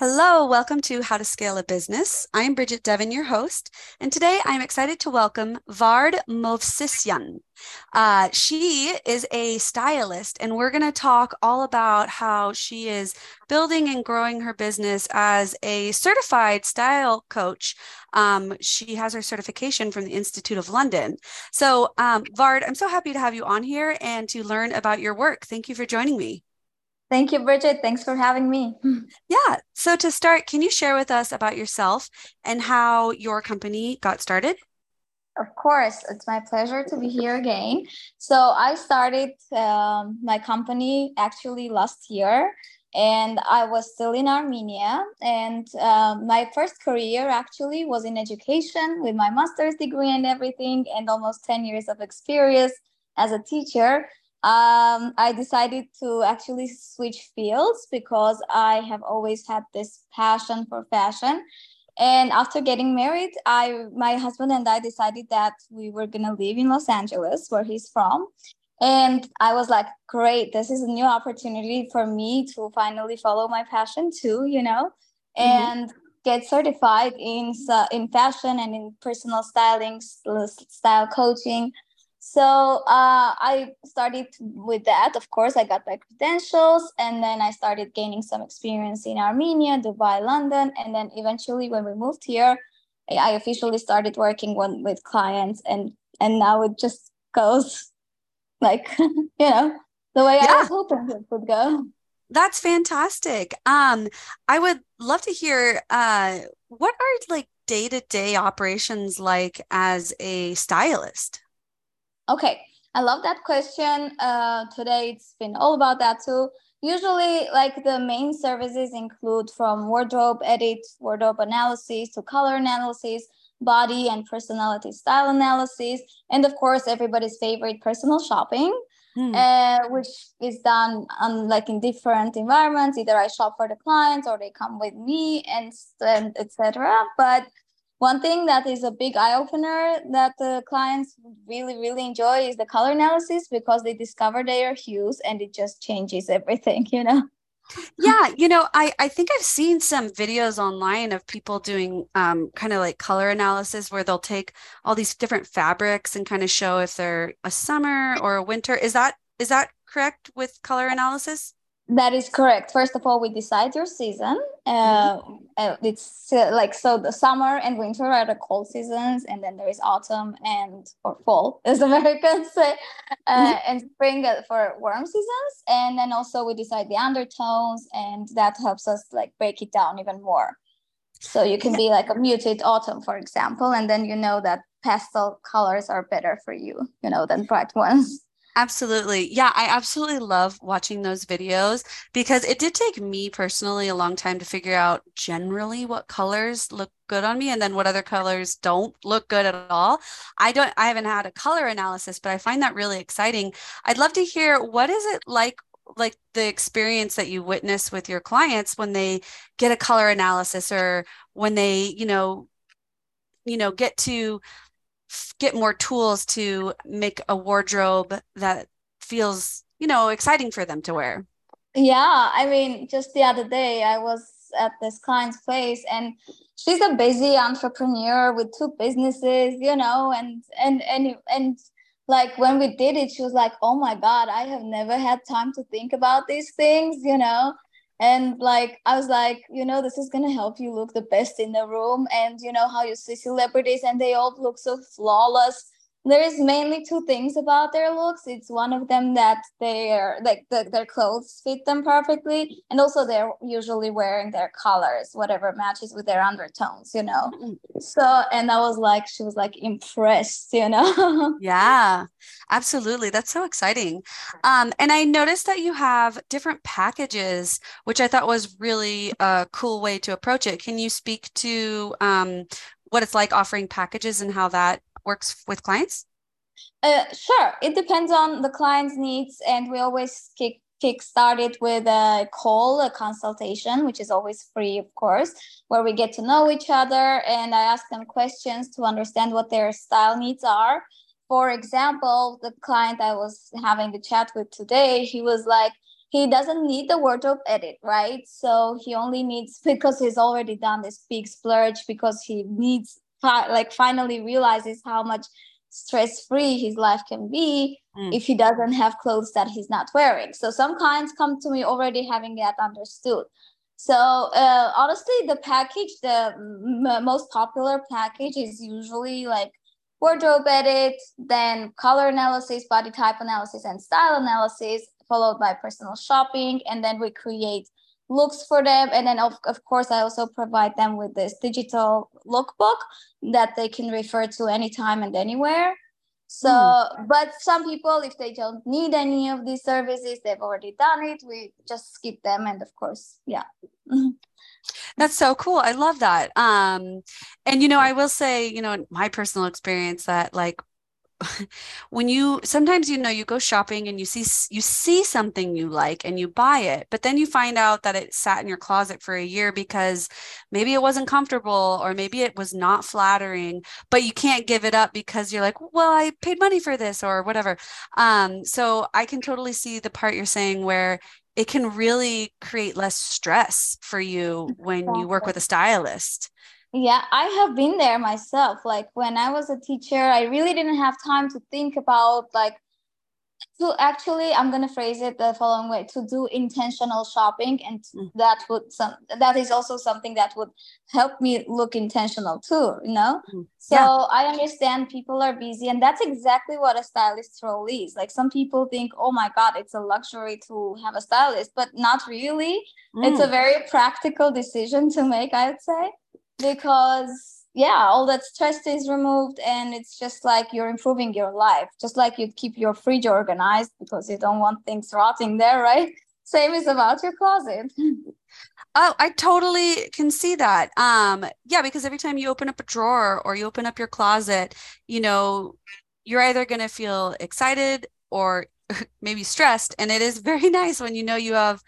Hello, welcome to How to Scale a Business. I'm Bridget Devon, your host, and today I'm excited to welcome Vard Movsisyan. Uh, she is a stylist, and we're going to talk all about how she is building and growing her business as a certified style coach. Um, she has her certification from the Institute of London. So, um, Vard, I'm so happy to have you on here and to learn about your work. Thank you for joining me. Thank you, Bridget. Thanks for having me. Yeah. So, to start, can you share with us about yourself and how your company got started? Of course, it's my pleasure to be here again. So, I started um, my company actually last year, and I was still in Armenia. And um, my first career actually was in education with my master's degree and everything, and almost 10 years of experience as a teacher um, I decided to actually switch fields because I have always had this passion for fashion. And after getting married, I my husband and I decided that we were gonna live in Los Angeles, where he's from. And I was like, great, this is a new opportunity for me to finally follow my passion too, you know, mm-hmm. and get certified in in fashion and in personal styling, style coaching so uh, I started with that. Of course, I got my credentials, and then I started gaining some experience in Armenia, Dubai, London, and then eventually, when we moved here, I officially started working one, with clients, and and now it just goes like you know the way yeah. I was hoping it would go. That's fantastic. Um, I would love to hear uh, what are like day to day operations like as a stylist. Okay, I love that question. Uh, today it's been all about that too. Usually, like the main services include from wardrobe edit, wardrobe analysis to color analysis, body and personality style analysis, and of course, everybody's favorite personal shopping. Hmm. Uh, which is done on like in different environments. Either I shop for the clients or they come with me and, and etc. But one thing that is a big eye opener that the clients really really enjoy is the color analysis because they discover their hues and it just changes everything you know? Yeah you know i i think i've seen some videos online of people doing um, kind of like color analysis where they'll take all these different fabrics and kind of show if they're a summer or a winter. Is that is that correct with color analysis that is correct. First of all, we decide your season. Uh, mm-hmm. uh, it's uh, like so the summer and winter are the cold seasons, and then there is autumn and or fall, as Americans say, uh, mm-hmm. and spring for warm seasons. And then also we decide the undertones, and that helps us like break it down even more. So you can be like a muted autumn, for example, and then you know that pastel colors are better for you, you know, than bright ones. Absolutely. Yeah, I absolutely love watching those videos because it did take me personally a long time to figure out generally what colors look good on me and then what other colors don't look good at all. I don't I haven't had a color analysis, but I find that really exciting. I'd love to hear what is it like like the experience that you witness with your clients when they get a color analysis or when they, you know, you know, get to get more tools to make a wardrobe that feels, you know, exciting for them to wear. Yeah, I mean, just the other day I was at this client's place and she's a busy entrepreneur with two businesses, you know, and and and and like when we did it she was like, "Oh my god, I have never had time to think about these things," you know and like i was like you know this is to help you look the best in the room and you know how you see celebrities and they all look so flawless there is mainly two things about their looks. It's one of them that they're like the, their clothes fit them perfectly and also they're usually wearing their colors whatever matches with their undertones you know? So and i was like she was like impressed you know? Yeah absolutely. That's so exciting. Um, and i noticed that you have different packages which i thought was really a cool way to approach it. Can you speak to um, what it's like offering packages and how that works with clients? Uh, sure. It depends on the client's needs, and we always kick kick started with a call, a consultation, which is always free, of course, where we get to know each other and I ask them questions to understand what their style needs are. For example, the client I was having the chat with today, he was like, he doesn't need the wardrobe edit, right? So he only needs because he's already done this big splurge because he needs like finally realizes how much stress free his life can be mm. if he doesn't have clothes that he's not wearing. So some clients come to me already having that understood. So uh, honestly, the package, the m- most popular package is usually like wardrobe edit, then color analysis, body type analysis, and style analysis, followed by personal shopping. And then we create looks for them. And then, of, of course, I also provide them with this digital lookbook that they can refer to anytime and anywhere. So, mm. but some people, if they don't need any of these services, they've already done it. We just skip them. And of course, yeah. That's so cool. I love that. Um, and you know, I will say, you know, in my personal experience that like when you sometimes you know you go shopping and you see you see something you like and you buy it but then you find out that it sat in your closet for a year because maybe it wasn't comfortable or maybe it was not flattering but you can't give it up because you're like well I paid money for this or whatever um so I can totally see the part you're saying where it can really create less stress for you when you work with a stylist. Yeah, I have been there myself. Like when I was a teacher, I really didn't have time to think about like to actually i'm going to phrase it the following way to do intentional shopping and mm. that would some that is also something that would help me look intentional too you know mm. so yeah. i understand people are busy and that's exactly what a stylist role is like some people think oh my god it's a luxury to have a stylist but not really mm. it's a mm. very practical decision to make i would say because yeah all that stress is removed and it's just like you're improving your life just like you'd keep your fridge organized because you don't want things rotting there right? Same is about your closet. Oh i totally can see that. Um yeah because every time you open up a drawer or you open up your closet you know you're either going to feel excited or maybe stressed and it is very nice when you know you have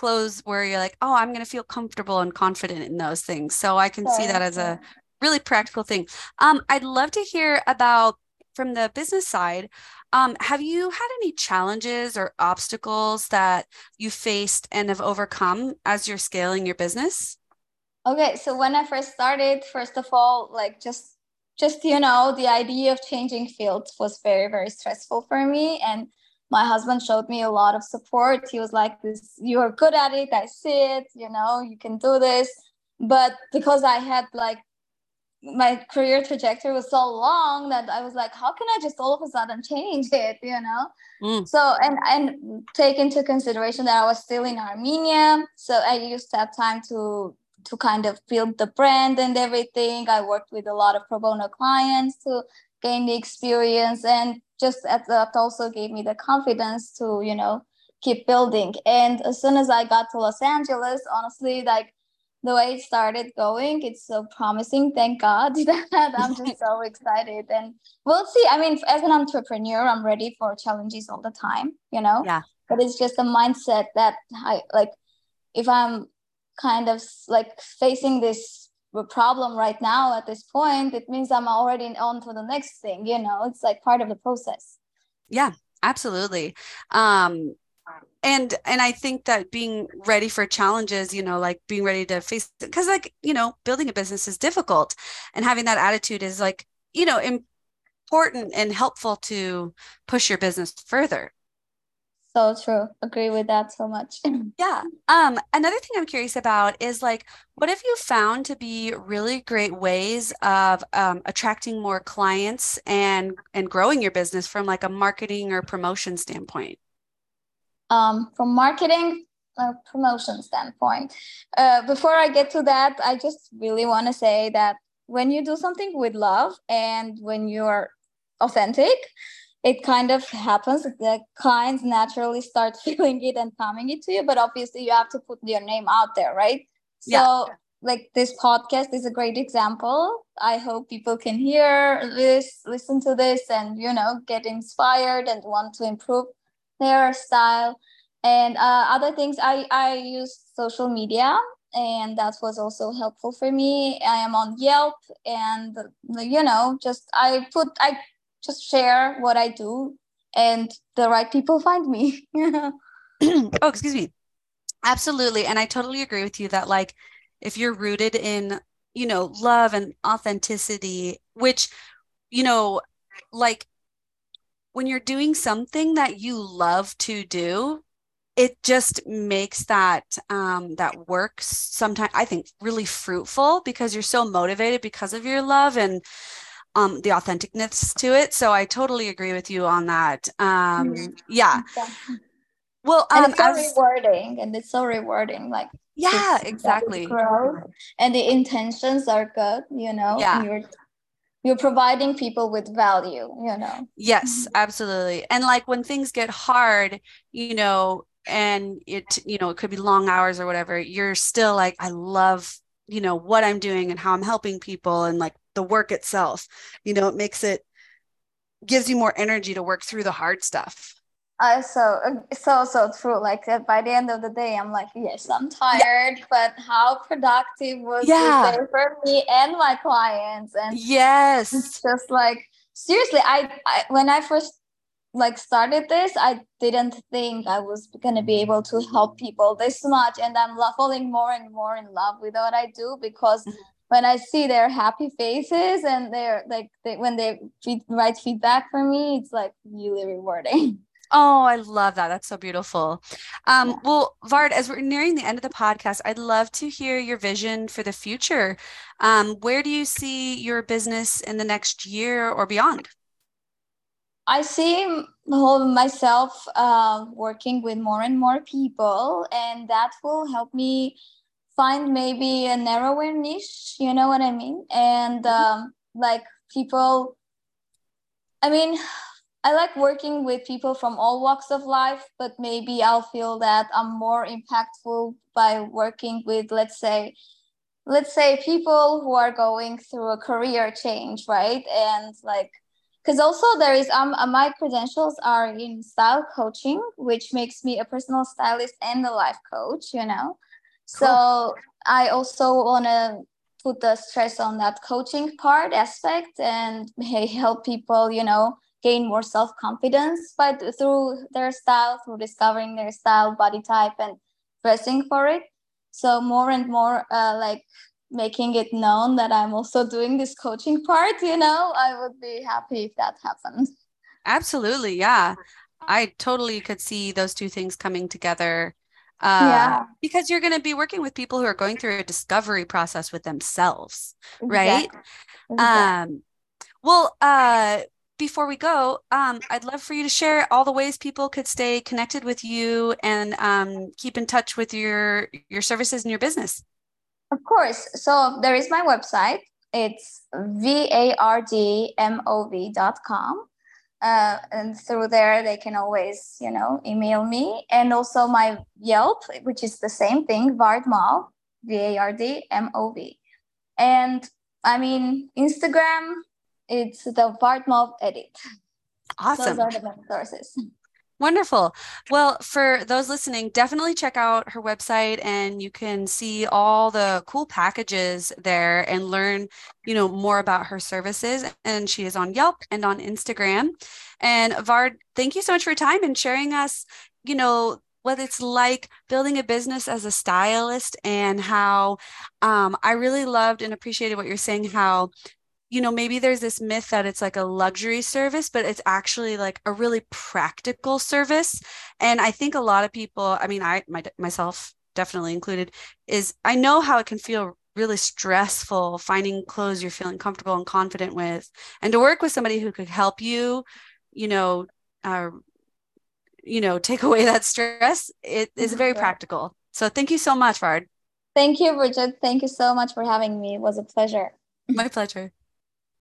clothes where you're like oh i'm going to feel comfortable and confident in those things so i can see that as a really practical thing. Um, I'd love to hear about from the business side. Um, have you had any challenges or obstacles that you faced and have overcome as you're scaling your business? Okay, so when I first started, first of all, like just just you know, the idea of changing fields was very very stressful for me and my husband showed me a lot of support. He was like, "This, you're good at it. I see it. You know, you can do this." But because I had like my career trajectory was so long that I was like, how can I just all of a sudden change it, you know? Mm. So and and take into consideration that I was still in Armenia, so I used that time to to kind of build the brand and everything. I worked with a lot of pro bono clients to gain the experience, and just at that also gave me the confidence to you know keep building. And as soon as I got to Los Angeles, honestly, like the way it started going, it's so promising. Thank God that I'm just so excited. And we'll see. I mean, as an entrepreneur, I'm ready for challenges all the time, you know? Yeah. But it's just a mindset that I like, if I'm kind of like facing this problem right now at this point, it means I'm already on to the next thing, you know? It's like part of the process. Yeah, absolutely. Um, and and i think that being ready for challenges you know like being ready to face because like you know building a business is difficult and having that attitude is like you know important and helpful to push your business further so true. Agree with that so much. Yeah. Um another thing i'm curious about is like what have you found to be really great ways of um, attracting more clients and and growing your business from like a marketing or promotion standpoint? Um, from marketing uh, promotion standpoint. Uh, before I get to that, I just really want to say that when you do something with love and when you're authentic, it kind of happens. The clients naturally start feeling it and coming it to you, but obviously you have to put your name out there, right? So, yeah. like this podcast is a great example. I hope people can hear this, listen to this, and you know, get inspired and want to improve their style and uh, other things i i use social media and that was also helpful for me i am on yelp and you know just i put i just share what i do and the right people find me oh, excuse me. Absolutely. And I totally agree with you that like if you're rooted in, you know, love and authenticity, which, you know, like when you're doing something that you love to do, it just makes that um, that work sometimes I think really fruitful because you're so motivated because of your love and um, the authenticness to it. So I totally agree with you on that. Um, mm-hmm. yeah. Well, um, and it's so was, rewarding, and it's so rewarding. Like yeah, exactly. Growth, and the intentions are good. You know, yeah. You're you're providing people with value. You know. Yes, mm-hmm. absolutely. And like when things get hard, you know, and it you know it could be long hours or whatever, you're still like, I love you know what I'm doing and how I'm helping people, and like the work itself. You know, it makes it gives you more energy to work through the hard stuff. Uh, so so so true. Like uh, by the end of the day, I'm like, yes, I'm tired, yeah. but how productive was yeah. this for me and my clients? And yes, it's just like seriously, I, I when I first like started this, I didn't think I was gonna be able to help people this much, and I'm falling more and more in love with what I do because. When I see their happy faces and they're like they, when they feed, write feedback for me, it's like really rewarding. Oh, I love that. That's so beautiful. Um, yeah. Well, Vard, as we're nearing the end of the podcast, I'd love to hear your vision for the future. Um, where do you see your business in the next year or beyond? I see myself uh, working with more and more people, and that will help me find maybe a narrower niche. You know what I mean? And mm-hmm. um, like people, I mean, I like working with people from all walks of life, but maybe I'll feel that I'm more impactful by working with, let's say, let's say people who are going through a career change, right? And like, because also there is um uh, my credentials are in style coaching, which makes me a personal stylist and a life coach, you know. Cool. So I also want to put the stress on that coaching part aspect and help people, you know gain more self-confidence by through their style through discovering their style body type and dressing for it. So more and more uh, like making it known that i'm also doing this coaching part you know i would be happy if that happened. Absolutely yeah. I totally could see those two things coming together uh, yeah. because you're going to be working with people who are going through a discovery process with themselves right exactly. Exactly. um well uh before we go, um, I'd love for you to share all the ways people could stay connected with you and um, keep in touch with your your services and your business. Of course. So there is my website. It's vardmov.com. Uh, and through there, they can always, you know, email me. And also my Yelp, which is the same thing, Vardmov, V-A-R-D-M-O-V. And I mean, Instagram, it's the Vardmov edit. Awesome. Those are the main sources. Wonderful. Well, for those listening, definitely check out her website and you can see all the cool packages there and learn, you know, more about her services. And she is on Yelp and on Instagram. And Vard, thank you so much for your time and sharing us, you know, what it's like building a business as a stylist and how um, I really loved and appreciated what you're saying, how you know, maybe there's this myth that it's like a luxury service, but it's actually like a really practical service. And I think a lot of people, I mean, I my, myself definitely included, is I know how it can feel really stressful finding clothes you're feeling comfortable and confident with, and to work with somebody who could help you, you know, uh, you know, take away that stress. It is very practical. So thank you so much, Vard. Thank you, Bridget. Thank you so much for having me. It was a pleasure. My pleasure.